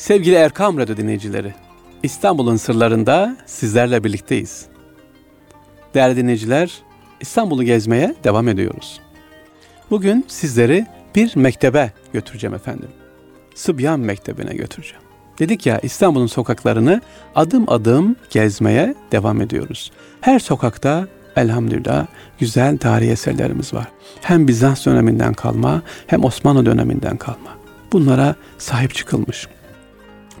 Sevgili Erkam Radyo dinleyicileri, İstanbul'un sırlarında sizlerle birlikteyiz. Değerli dinleyiciler, İstanbul'u gezmeye devam ediyoruz. Bugün sizleri bir mektebe götüreceğim efendim. Sıbyan Mektebi'ne götüreceğim. Dedik ya İstanbul'un sokaklarını adım adım gezmeye devam ediyoruz. Her sokakta elhamdülillah güzel tarihi eserlerimiz var. Hem Bizans döneminden kalma hem Osmanlı döneminden kalma. Bunlara sahip çıkılmış.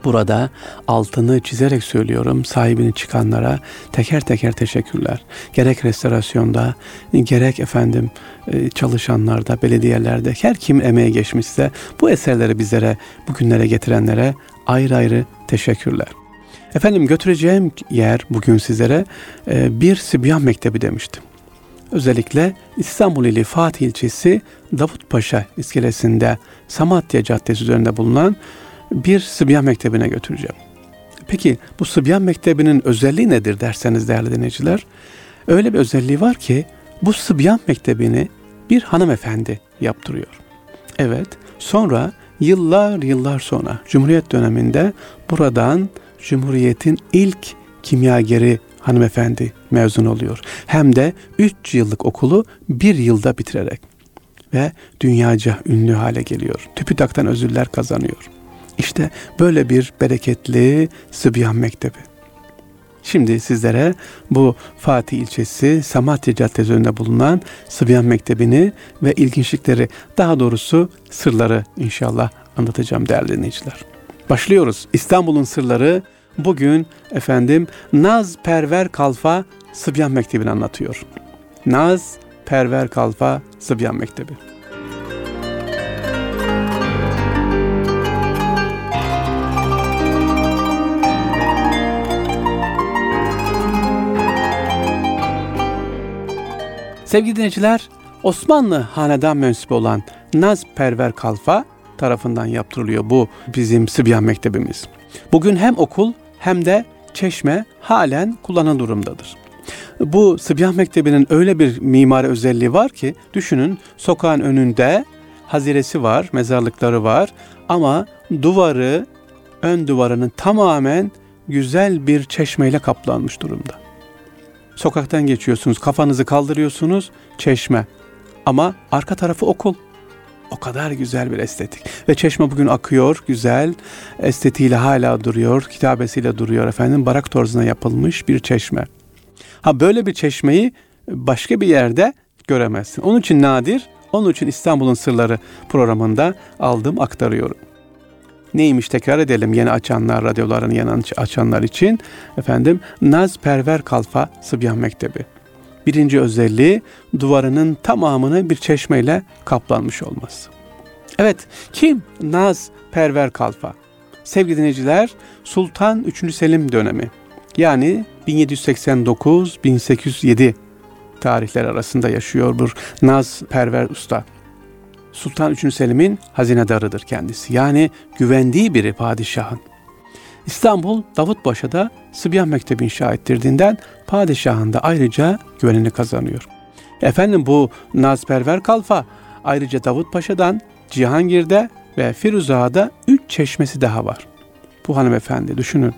Burada altını çizerek söylüyorum sahibini çıkanlara teker teker teşekkürler. Gerek restorasyonda gerek efendim e, çalışanlarda, belediyelerde her kim emeğe geçmişse bu eserleri bizlere bugünlere getirenlere ayrı ayrı teşekkürler. Efendim götüreceğim yer bugün sizlere e, bir Sibyan Mektebi demiştim. Özellikle İstanbul ili Fatih ilçesi Davutpaşa iskelesinde Samatya Caddesi üzerinde bulunan bir Sıbyan Mektebi'ne götüreceğim. Peki bu Sıbyan Mektebi'nin özelliği nedir derseniz değerli dinleyiciler? Öyle bir özelliği var ki bu Sıbyan Mektebi'ni bir hanımefendi yaptırıyor. Evet sonra yıllar yıllar sonra Cumhuriyet döneminde buradan Cumhuriyet'in ilk kimyageri hanımefendi mezun oluyor. Hem de 3 yıllık okulu bir yılda bitirerek ve dünyaca ünlü hale geliyor. TÜBİTAK'tan özürler kazanıyor. İşte böyle bir bereketli Sıbyan Mektebi. Şimdi sizlere bu Fatih ilçesi Samatya Caddesi önünde bulunan Sıbyan Mektebi'ni ve ilginçlikleri daha doğrusu sırları inşallah anlatacağım değerli dinleyiciler. Başlıyoruz. İstanbul'un sırları bugün efendim Naz Perver Kalfa Sıbyan Mektebi'ni anlatıyor. Naz Perver Kalfa Sıbyan Mektebi. Sevgili dinleyiciler, Osmanlı hanedan mensubu olan Naz Perver Kalfa tarafından yaptırılıyor bu bizim Sıbyan Mektebimiz. Bugün hem okul hem de çeşme halen kullanılan durumdadır. Bu Sıbyan Mektebi'nin öyle bir mimari özelliği var ki düşünün sokağın önünde haziresi var, mezarlıkları var ama duvarı, ön duvarının tamamen güzel bir çeşmeyle kaplanmış durumda. Sokaktan geçiyorsunuz, kafanızı kaldırıyorsunuz, çeşme. Ama arka tarafı okul. O kadar güzel bir estetik. Ve çeşme bugün akıyor, güzel, estetiğiyle hala duruyor, kitabesiyle duruyor efendim. Barak tarzına yapılmış bir çeşme. Ha böyle bir çeşmeyi başka bir yerde göremezsin. Onun için nadir, onun için İstanbul'un Sırları programında aldım, aktarıyorum. Neymiş tekrar edelim yeni açanlar, radyolarını yeni açanlar için. Efendim Naz Perver Kalfa Sıbyan Mektebi. Birinci özelliği duvarının tamamını bir çeşmeyle kaplanmış olması. Evet kim Naz Perver Kalfa? Sevgili dinleyiciler Sultan 3. Selim dönemi yani 1789-1807 tarihler arasında yaşıyor bu Naz Perver Usta. Sultan 3. Selim'in hazinedarıdır kendisi. Yani güvendiği biri padişahın. İstanbul Davutpaşa'da Sıbyan Mektebi inşa ettirdiğinden padişahın da ayrıca güvenini kazanıyor. Efendim bu Nazperver Kalfa ayrıca Davutpaşa'dan Cihangir'de ve Firuza'da üç çeşmesi daha var. Bu hanımefendi düşünün.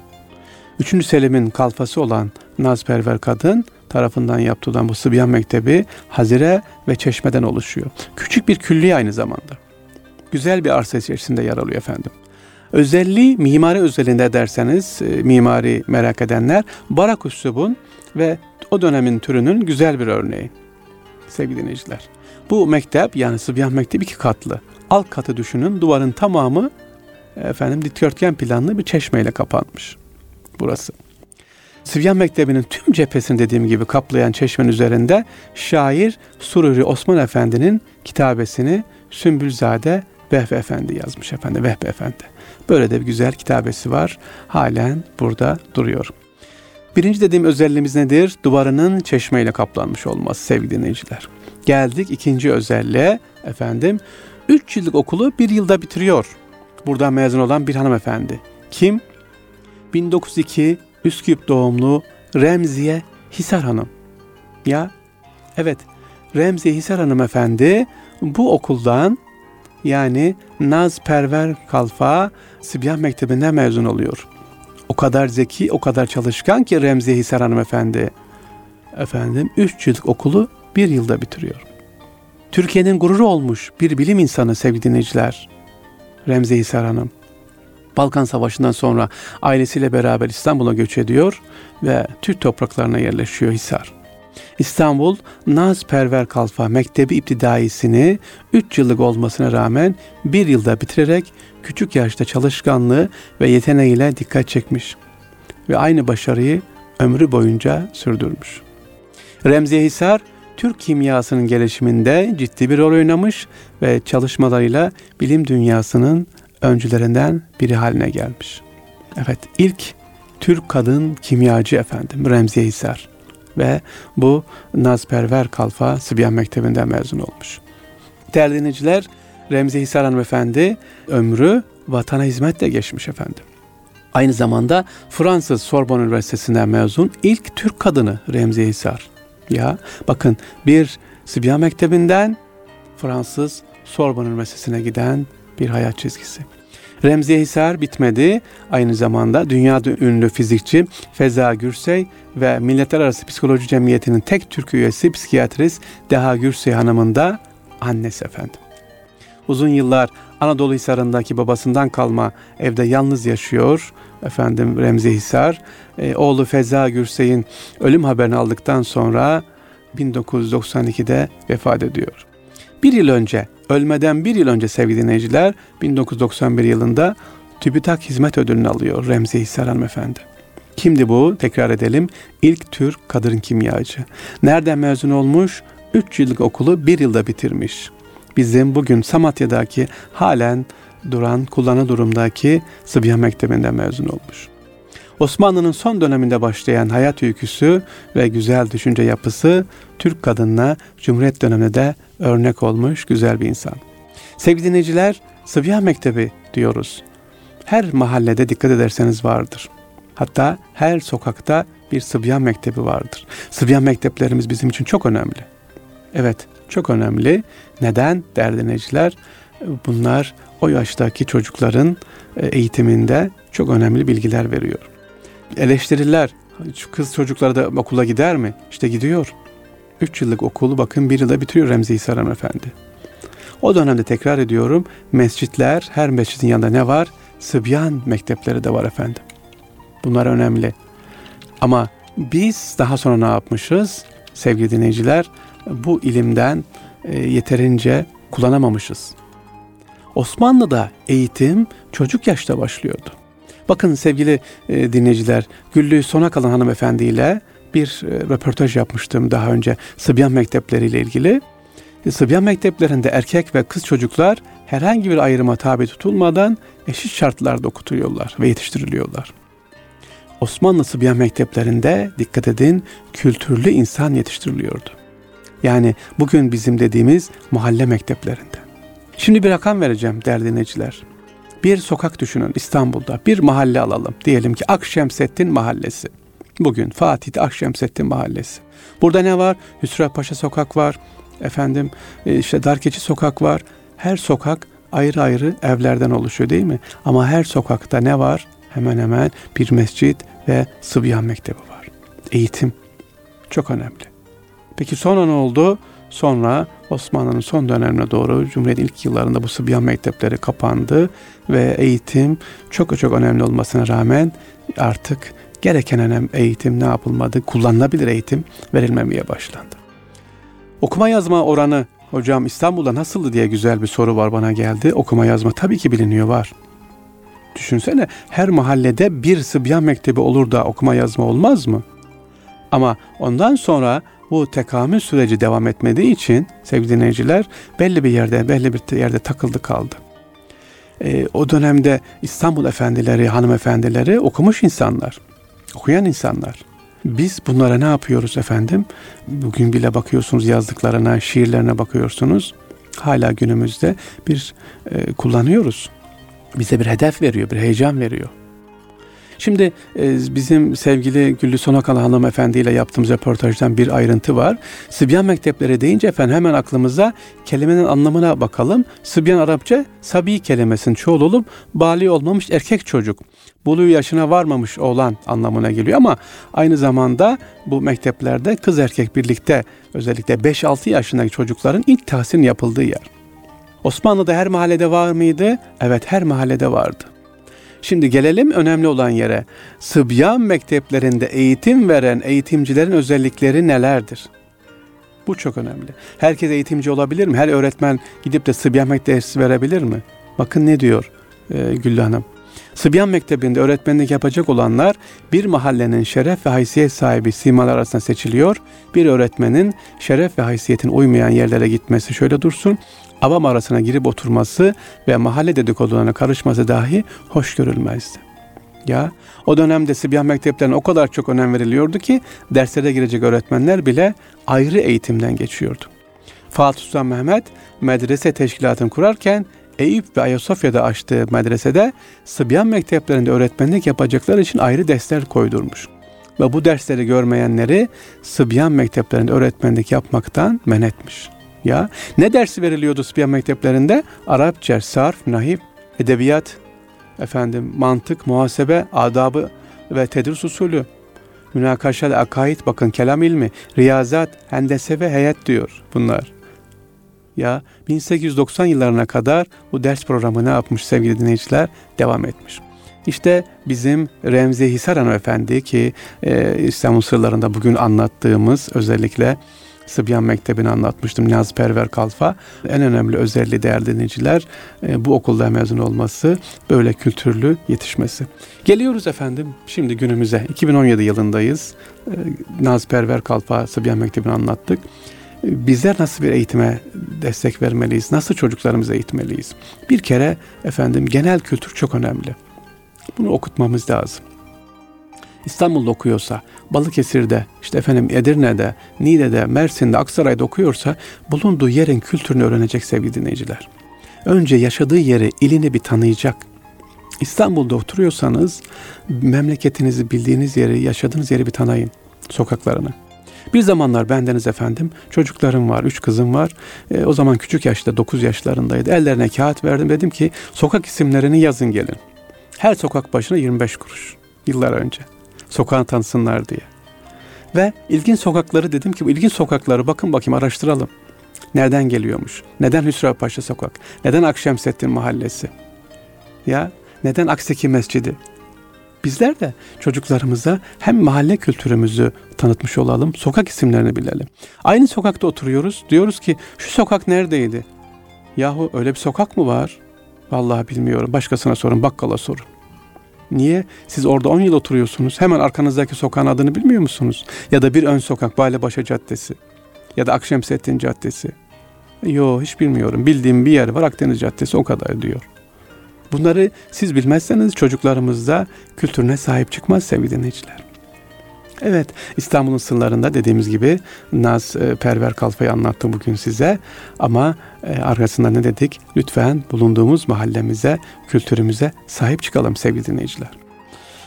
Üçüncü Selim'in kalfası olan Nazperver kadın tarafından yaptırılan bu Sıbyan Mektebi Hazire ve Çeşme'den oluşuyor. Küçük bir külliye aynı zamanda. Güzel bir arsa içerisinde yer alıyor efendim. Özelliği mimari özelliğinde derseniz e, mimari merak edenler barak üslubun ve o dönemin türünün güzel bir örneği. Sevgili dinleyiciler. Bu mektep yani Sıbyan Mektebi iki katlı. Alt katı düşünün duvarın tamamı efendim dikdörtgen planlı bir çeşmeyle kapanmış. Burası. Sivyan Mektebi'nin tüm cephesini dediğim gibi kaplayan çeşmenin üzerinde şair Sururi Osman Efendi'nin kitabesini Sümbülzade Vehbi Efendi yazmış efendi Vehbi Efendi. Böyle de bir güzel kitabesi var. Halen burada duruyor. Birinci dediğim özelliğimiz nedir? Duvarının çeşmeyle kaplanmış olması sevgili dinleyiciler. Geldik ikinci özelliğe efendim. Üç yıllık okulu bir yılda bitiriyor. Buradan mezun olan bir hanımefendi. Kim? 1902 Üsküp doğumlu Remziye Hisar Hanım. Ya evet Remziye Hisar Hanım efendi bu okuldan yani Naz Perver Kalfa Sibyan Mektebi'nden mezun oluyor. O kadar zeki, o kadar çalışkan ki Remziye Hisar hanımefendi. Efendim 3 yıllık okulu bir yılda bitiriyor. Türkiye'nin gururu olmuş bir bilim insanı sevgili dinleyiciler. Remziye Hisar Hanım. Balkan Savaşı'ndan sonra ailesiyle beraber İstanbul'a göç ediyor ve Türk topraklarına yerleşiyor Hisar. İstanbul Naz Perver Kalfa Mektebi İptidaisini 3 yıllık olmasına rağmen bir yılda bitirerek küçük yaşta çalışkanlığı ve yeteneğiyle dikkat çekmiş ve aynı başarıyı ömrü boyunca sürdürmüş. Remziye Hisar Türk kimyasının gelişiminde ciddi bir rol oynamış ve çalışmalarıyla bilim dünyasının öncülerinden biri haline gelmiş. Evet ilk Türk kadın kimyacı efendim Remziye Hisar ve bu Nazperver Kalfa Sibyan Mektebi'nden mezun olmuş. Değerli dinleyiciler, Remzi Hisar hanımefendi ömrü vatana hizmetle geçmiş efendim. Aynı zamanda Fransız Sorbonne Üniversitesi'nden mezun ilk Türk kadını Remzi Hisar. Ya bakın bir Sibyan Mektebi'nden Fransız Sorbonne Üniversitesi'ne giden bir hayat çizgisi. Remziye Hisar bitmedi. Aynı zamanda dünya ünlü fizikçi Feza Gürsey ve Milletler Arası Psikoloji Cemiyeti'nin tek Türk üyesi psikiyatrist Deha Gürsey Hanım'ın da annesi efendim. Uzun yıllar Anadolu Hisarı'ndaki babasından kalma evde yalnız yaşıyor efendim Remzi Hisar. E, oğlu Feza Gürsey'in ölüm haberini aldıktan sonra 1992'de vefat ediyor. Bir yıl önce, ölmeden bir yıl önce sevgili dinleyiciler, 1991 yılında TÜBİTAK Hizmet Ödülünü alıyor Remzi Hisar hanımefendi. Kimdi bu? Tekrar edelim. İlk Türk kadın kimyacı. Nereden mezun olmuş? 3 yıllık okulu bir yılda bitirmiş. Bizim bugün Samatya'daki halen duran, kullanı durumdaki Sıbyan Mektebi'nden mezun olmuş. Osmanlı'nın son döneminde başlayan hayat öyküsü ve güzel düşünce yapısı Türk kadınına Cumhuriyet döneminde de örnek olmuş güzel bir insan. Sevgili dinleyiciler, Sıbyan Mektebi diyoruz. Her mahallede dikkat ederseniz vardır. Hatta her sokakta bir Sıbyan Mektebi vardır. Sıbyan mekteplerimiz bizim için çok önemli. Evet, çok önemli. Neden? Değerli dinleyiciler, bunlar o yaştaki çocukların e, eğitiminde çok önemli bilgiler veriyor. Eleştiriler, kız çocukları da okula gider mi? İşte gidiyor. 3 yıllık okulu bakın bir yılda bitiriyor Remzi Hisar Efendi. O dönemde tekrar ediyorum mescitler her mescidin yanında ne var? Sıbyan mektepleri de var efendim. Bunlar önemli. Ama biz daha sonra ne yapmışız? Sevgili dinleyiciler bu ilimden e, yeterince kullanamamışız. Osmanlı'da eğitim çocuk yaşta başlıyordu. Bakın sevgili e, dinleyiciler, Güllü sona kalan hanımefendi ile bir e, röportaj yapmıştım daha önce Sıbyan Mektepleri ile ilgili. E, Sıbyan mekteplerinde erkek ve kız çocuklar herhangi bir ayrıma tabi tutulmadan eşit şartlarda okutuluyorlar ve yetiştiriliyorlar. Osmanlı Sıbyan mekteplerinde dikkat edin kültürlü insan yetiştiriliyordu. Yani bugün bizim dediğimiz mahalle mekteplerinde. Şimdi bir rakam vereceğim değerli dinleyiciler. Bir sokak düşünün İstanbul'da bir mahalle alalım. Diyelim ki Akşemseddin Mahallesi. Bugün Fatih'te Akşemseddin Mahallesi. Burada ne var? Hüsrev Paşa Sokak var. Efendim e, işte Darkeçi Sokak var. Her sokak ayrı ayrı evlerden oluşuyor değil mi? Ama her sokakta ne var? Hemen hemen bir mescit ve Sıbyan Mektebi var. Eğitim çok önemli. Peki sonra ne oldu? Sonra Osmanlı'nın son dönemine doğru Cumhuriyet'in ilk yıllarında bu Sıbyan mektepleri kapandı ve eğitim çok çok önemli olmasına rağmen artık gereken önem eğitim ne yapılmadı? Kullanılabilir eğitim verilmemeye başlandı. Okuma yazma oranı hocam İstanbul'da nasıldı diye güzel bir soru var bana geldi. Okuma yazma tabii ki biliniyor var. Düşünsene her mahallede bir Sıbyan mektebi olur da okuma yazma olmaz mı? Ama ondan sonra bu tekamül süreci devam etmediği için sevgili dinleyiciler belli bir yerde belli bir yerde takıldı kaldı. Ee, o dönemde İstanbul efendileri, hanımefendileri okumuş insanlar, okuyan insanlar. Biz bunlara ne yapıyoruz efendim? Bugün bile bakıyorsunuz yazdıklarına, şiirlerine bakıyorsunuz. Hala günümüzde bir e, kullanıyoruz. Bize bir hedef veriyor, bir heyecan veriyor. Şimdi e, bizim sevgili Güllü Sonakal hanımefendi ile yaptığımız röportajdan bir ayrıntı var. Sıbyan mektepleri deyince efendim hemen aklımıza kelimenin anlamına bakalım. Sıbyan Arapça sabi kelimesinin çoğul olup bali olmamış erkek çocuk. Buluğ yaşına varmamış olan anlamına geliyor ama aynı zamanda bu mekteplerde kız erkek birlikte özellikle 5-6 yaşındaki çocukların ilk tahsilin yapıldığı yer. Osmanlı'da her mahallede var mıydı? Evet her mahallede vardı. Şimdi gelelim önemli olan yere. Sıbyan mekteplerinde eğitim veren eğitimcilerin özellikleri nelerdir? Bu çok önemli. Herkes eğitimci olabilir mi? Her öğretmen gidip de Sıbyan Mektebesi verebilir mi? Bakın ne diyor e, Güllü Hanım. Sıbyan Mektebi'nde öğretmenlik yapacak olanlar bir mahallenin şeref ve haysiyet sahibi simalar arasında seçiliyor. Bir öğretmenin şeref ve haysiyetin uymayan yerlere gitmesi şöyle dursun avam arasına girip oturması ve mahalle dedikodularına karışması dahi hoş görülmezdi. Ya o dönemde Sibyan mekteplerine o kadar çok önem veriliyordu ki derslere girecek öğretmenler bile ayrı eğitimden geçiyordu. Fatih Sultan Mehmet medrese teşkilatını kurarken Eyüp ve Ayasofya'da açtığı medresede Sıbyan mekteplerinde öğretmenlik yapacaklar için ayrı dersler koydurmuş. Ve bu dersleri görmeyenleri Sıbyan mekteplerinde öğretmenlik yapmaktan men etmiş. Ya ne dersi veriliyordu Sıbyan mekteplerinde? Arapça, sarf, nahif, edebiyat, efendim mantık, muhasebe, adabı ve tedris usulü. Münakaşa, akaid, bakın kelam ilmi, riyazat, hendese ve heyet diyor bunlar. Ya 1890 yıllarına kadar bu ders programı ne yapmış sevgili dinleyiciler? Devam etmiş. İşte bizim Remzi Hisar Efendi ki e, İstanbul sırlarında bugün anlattığımız özellikle Sıbyan Mektebi'ni anlatmıştım. Naz Perver Kalfa. En önemli özelliği değerli dinleyiciler e, bu okulda mezun olması, böyle kültürlü yetişmesi. Geliyoruz efendim şimdi günümüze. 2017 yılındayız. E, Naz Perver Kalfa Sıbyan Mektebi'ni anlattık. E, bizler nasıl bir eğitime destek vermeliyiz? Nasıl çocuklarımızı eğitmeliyiz? Bir kere efendim genel kültür çok önemli. Bunu okutmamız lazım. İstanbul'da okuyorsa, Balıkesir'de, işte efendim Edirne'de, Niğde'de, Mersin'de, Aksaray'da okuyorsa bulunduğu yerin kültürünü öğrenecek sevgili dinleyiciler. Önce yaşadığı yeri, ilini bir tanıyacak. İstanbul'da oturuyorsanız memleketinizi, bildiğiniz yeri, yaşadığınız yeri bir tanıyın. Sokaklarını. Bir zamanlar bendeniz efendim çocuklarım var, üç kızım var. E, o zaman küçük yaşta, dokuz yaşlarındaydı. Ellerine kağıt verdim. Dedim ki sokak isimlerini yazın gelin. Her sokak başına 25 kuruş. Yıllar önce sokağını tanısınlar diye. Ve ilginç sokakları dedim ki bu ilginç sokakları bakın bakayım araştıralım. Nereden geliyormuş? Neden Hüsrev Paşa Sokak? Neden Akşemseddin Mahallesi? Ya neden Akseki Mescidi? Bizler de çocuklarımıza hem mahalle kültürümüzü tanıtmış olalım, sokak isimlerini bilelim. Aynı sokakta oturuyoruz, diyoruz ki şu sokak neredeydi? Yahu öyle bir sokak mı var? Vallahi bilmiyorum. Başkasına sorun, bakkala sorun. Niye? Siz orada 10 yıl oturuyorsunuz. Hemen arkanızdaki sokağın adını bilmiyor musunuz? Ya da bir ön sokak Balebaşı Caddesi. Ya da Akşemseddin Caddesi. Yo hiç bilmiyorum. Bildiğim bir yer var Akdeniz Caddesi o kadar diyor. Bunları siz bilmezseniz çocuklarımız da kültürüne sahip çıkmaz sevgili dinleyiciler. Evet İstanbul'un sınırlarında dediğimiz gibi Naz e, Perver Kalfa'yı anlattım bugün size. Ama e, arkasında ne dedik? Lütfen bulunduğumuz mahallemize, kültürümüze sahip çıkalım sevgili dinleyiciler.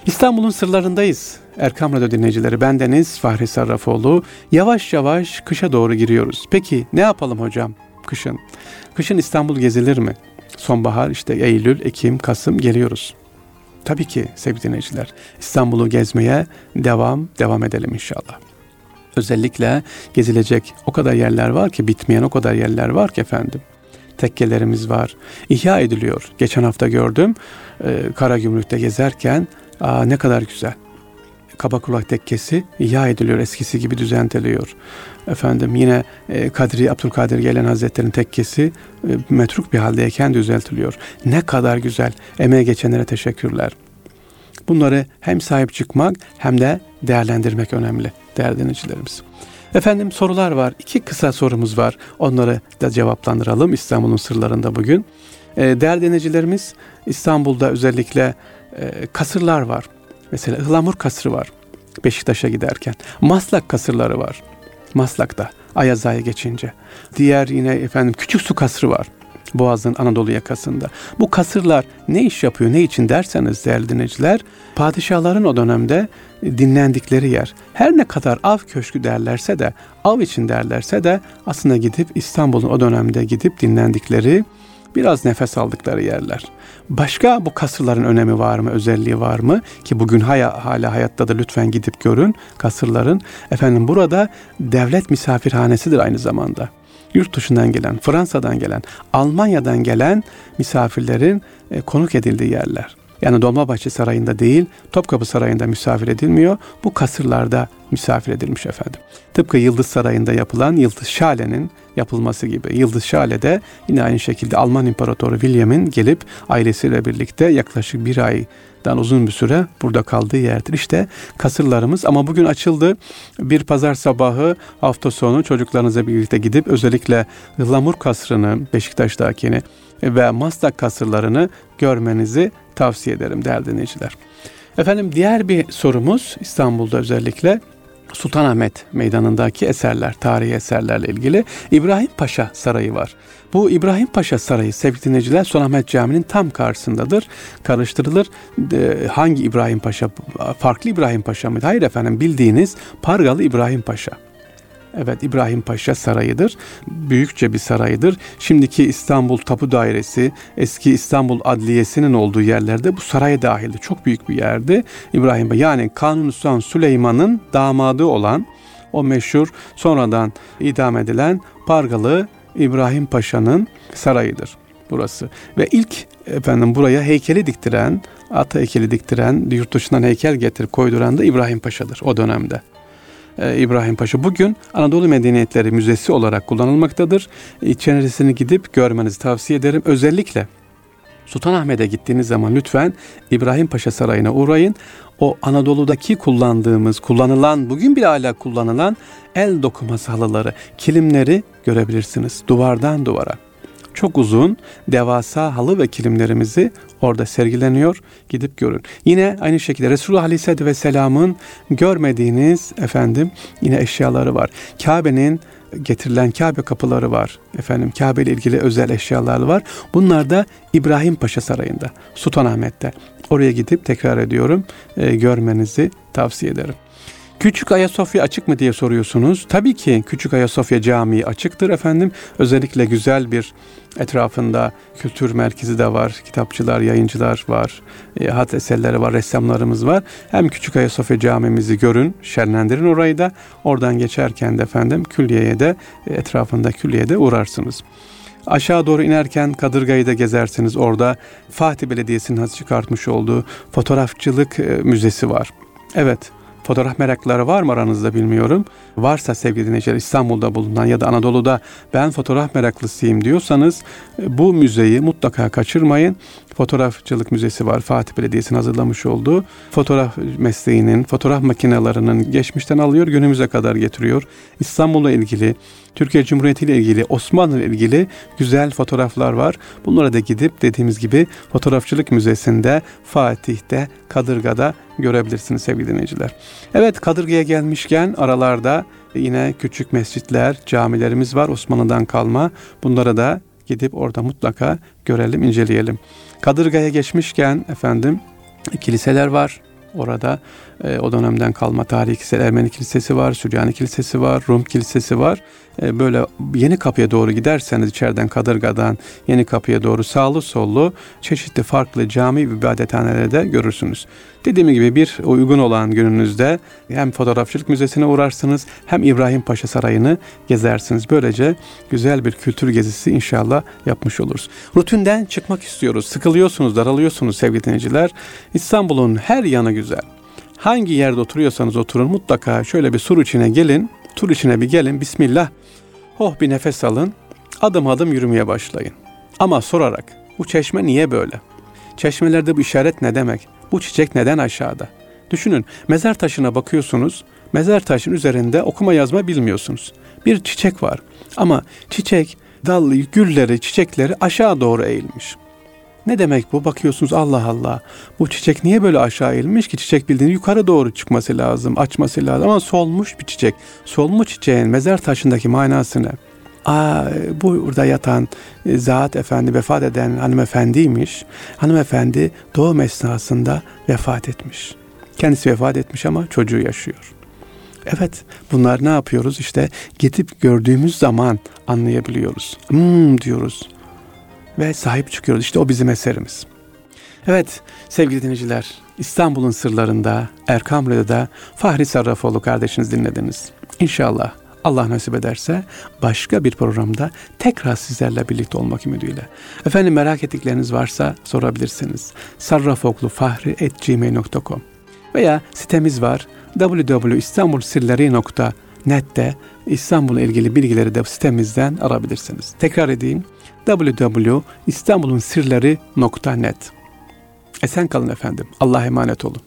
İstanbul'un sırlarındayız. Erkam Radyo dinleyicileri bendeniz Fahri Sarrafoğlu. Yavaş yavaş kışa doğru giriyoruz. Peki ne yapalım hocam kışın? Kışın İstanbul gezilir mi? Sonbahar işte Eylül, Ekim, Kasım geliyoruz. Tabii ki sevgili dinleyiciler İstanbul'u gezmeye devam devam edelim inşallah. Özellikle gezilecek o kadar yerler var ki bitmeyen o kadar yerler var ki efendim. Tekkelerimiz var. İhya ediliyor. Geçen hafta gördüm. E, Karagümrük'te gezerken aa, ne kadar güzel. Kabakulak tekkesi ihya ediliyor. Eskisi gibi düzenleniyor. Efendim yine e, Kadri Abdülkadir Gelen Hazretleri'nin tekkesi e, metruk bir haldeyken düzeltiliyor. Ne kadar güzel. Emeğe geçenlere teşekkürler. Bunları hem sahip çıkmak hem de değerlendirmek önemli değerli dinleyicilerimiz. Efendim sorular var. İki kısa sorumuz var. Onları da cevaplandıralım İstanbul'un sırlarında bugün. E, değerli dinleyicilerimiz İstanbul'da özellikle e, kasırlar var. Mesela Ihlamur kasrı var Beşiktaş'a giderken. Maslak kasırları var. Maslak'ta Ayaza'ya geçince. Diğer yine efendim Küçük Su kasrı var. Boğaz'ın Anadolu yakasında. Bu kasırlar ne iş yapıyor, ne için derseniz değerli dinleyiciler, padişahların o dönemde dinlendikleri yer. Her ne kadar av köşkü derlerse de, av için derlerse de aslında gidip İstanbul'un o dönemde gidip dinlendikleri, biraz nefes aldıkları yerler. Başka bu kasırların önemi var mı, özelliği var mı? Ki bugün hala, hala hayatta da lütfen gidip görün kasırların. Efendim burada devlet misafirhanesidir aynı zamanda yurt dışından gelen, Fransa'dan gelen, Almanya'dan gelen misafirlerin e, konuk edildiği yerler. Yani Dolmabahçe Sarayı'nda değil, Topkapı Sarayı'nda misafir edilmiyor. Bu kasırlarda misafir edilmiş efendim. Tıpkı Yıldız Sarayı'nda yapılan Yıldız Şale'nin yapılması gibi. Yıldız Şale'de yine aynı şekilde Alman İmparatoru William'in gelip ailesiyle birlikte yaklaşık bir aydan uzun bir süre burada kaldığı yerdir. İşte kasırlarımız ama bugün açıldı. Bir pazar sabahı hafta sonu çocuklarınızla birlikte gidip özellikle Ihlamur Kasrı'nı, Beşiktaş'takini ve Maslak kasırlarını görmenizi tavsiye ederim değerli dinleyiciler. Efendim diğer bir sorumuz İstanbul'da özellikle Sultanahmet Meydanı'ndaki eserler, tarihi eserlerle ilgili İbrahim Paşa Sarayı var. Bu İbrahim Paşa Sarayı sevgili dinleyiciler Sultanahmet Camii'nin tam karşısındadır. Karıştırılır. E, hangi İbrahim Paşa? Farklı İbrahim Paşa mı? Hayır efendim bildiğiniz Pargalı İbrahim Paşa. Evet İbrahim Paşa Sarayı'dır. Büyükçe bir sarayıdır. Şimdiki İstanbul Tapu Dairesi, eski İstanbul Adliyesi'nin olduğu yerlerde bu saraya dahildi. Çok büyük bir yerdi. İbrahim Paşa yani Kanuni Sultan Süleyman'ın damadı olan o meşhur sonradan idam edilen Pargalı İbrahim Paşa'nın sarayıdır burası. Ve ilk efendim buraya heykeli diktiren, ata heykeli diktiren, yurt dışından heykel getirip koyduran da İbrahim Paşa'dır o dönemde. Ee, İbrahim Paşa bugün Anadolu Medeniyetleri Müzesi olarak kullanılmaktadır. İçerisini gidip görmenizi tavsiye ederim. Özellikle Sultanahmet'e gittiğiniz zaman lütfen İbrahim Paşa Sarayı'na uğrayın. O Anadolu'daki kullandığımız, kullanılan, bugün bile hala kullanılan el dokuması halıları, kilimleri görebilirsiniz duvardan duvara çok uzun devasa halı ve kilimlerimizi orada sergileniyor. Gidip görün. Yine aynı şekilde Resulullah Aleyhisselatü Vesselam'ın görmediğiniz efendim yine eşyaları var. Kabe'nin getirilen Kabe kapıları var. Efendim Kabe ile ilgili özel eşyalar var. Bunlar da İbrahim Paşa Sarayı'nda, Sultanahmet'te. Oraya gidip tekrar ediyorum e, görmenizi tavsiye ederim. Küçük Ayasofya açık mı diye soruyorsunuz. Tabii ki Küçük Ayasofya Camii açıktır efendim. Özellikle güzel bir etrafında kültür merkezi de var. Kitapçılar, yayıncılar var. E, hat eserleri var, ressamlarımız var. Hem Küçük Ayasofya Camimizi görün, şenlendirin orayı da. Oradan geçerken de efendim külliyeye de e, etrafında külliyeye de uğrarsınız. Aşağı doğru inerken Kadırga'yı da gezersiniz. Orada Fatih Belediyesi'nin çıkartmış olduğu fotoğrafçılık e, müzesi var. Evet, Fotoğraf merakları var mı aranızda bilmiyorum. Varsa sevgili dinleyiciler İstanbul'da bulunan ya da Anadolu'da ben fotoğraf meraklısıyım diyorsanız e, bu müzeyi mutlaka kaçırmayın. Fotoğrafçılık Müzesi var. Fatih Belediyesi'nin hazırlamış olduğu fotoğraf mesleğinin, fotoğraf makinelerinin geçmişten alıyor, günümüze kadar getiriyor. İstanbul'la ilgili, Türkiye Cumhuriyeti ile ilgili, Osmanlı ile ilgili güzel fotoğraflar var. Bunlara da gidip dediğimiz gibi Fotoğrafçılık Müzesi'nde, Fatih'te, Kadırga'da görebilirsiniz sevgili dinleyiciler. Evet Kadırga'ya gelmişken aralarda yine küçük mescitler, camilerimiz var Osmanlı'dan kalma. Bunlara da gidip orada mutlaka görelim, inceleyelim. Kadırga'ya geçmişken efendim kiliseler var. Orada e, o dönemden kalma tarihi kilisesi, Ermeni Kilisesi var, Süryani Kilisesi var, Rum Kilisesi var. E, böyle yeni kapıya doğru giderseniz içeriden Kadırga'dan yeni kapıya doğru sağlı sollu çeşitli farklı cami ibadethaneleri de görürsünüz. Dediğim gibi bir uygun olan gününüzde hem fotoğrafçılık müzesine uğrarsınız hem İbrahim Paşa Sarayı'nı gezersiniz. Böylece güzel bir kültür gezisi inşallah yapmış oluruz. Rutinden çıkmak istiyoruz. Sıkılıyorsunuz, daralıyorsunuz sevgili dinleyiciler. İstanbul'un her yanı güzel. Hangi yerde oturuyorsanız oturun mutlaka şöyle bir sur içine gelin. Tur içine bir gelin. Bismillah. Oh bir nefes alın. Adım adım yürümeye başlayın. Ama sorarak bu çeşme niye böyle? Çeşmelerde bu işaret ne demek? Bu çiçek neden aşağıda? Düşünün mezar taşına bakıyorsunuz. Mezar taşın üzerinde okuma yazma bilmiyorsunuz. Bir çiçek var ama çiçek dallı, gülleri, çiçekleri aşağı doğru eğilmiş. Ne demek bu? Bakıyorsunuz Allah Allah. Bu çiçek niye böyle aşağı eğilmiş ki? Çiçek bildiğiniz yukarı doğru çıkması lazım, açması lazım ama solmuş bir çiçek. Solmuş çiçeğin mezar taşındaki manası ne? Aa, burada yatan e, zat efendi vefat eden hanımefendiymiş. Hanımefendi doğum esnasında vefat etmiş. Kendisi vefat etmiş ama çocuğu yaşıyor. Evet bunlar ne yapıyoruz işte gidip gördüğümüz zaman anlayabiliyoruz. Hmm diyoruz ve sahip çıkıyoruz. İşte o bizim eserimiz. Evet sevgili dinleyiciler İstanbul'un sırlarında Erkam Radyo'da Fahri Sarrafoğlu kardeşiniz dinlediniz. İnşallah Allah nasip ederse başka bir programda tekrar sizlerle birlikte olmak ümidiyle. Efendim merak ettikleriniz varsa sorabilirsiniz. sarrafoglufahri.gmail.com veya sitemiz var www.istanbulsirleri.net'te İstanbul'la ilgili bilgileri de sitemizden arabilirsiniz. Tekrar edeyim www.istanbulunsirleri.net Esen kalın efendim. Allah'a emanet olun.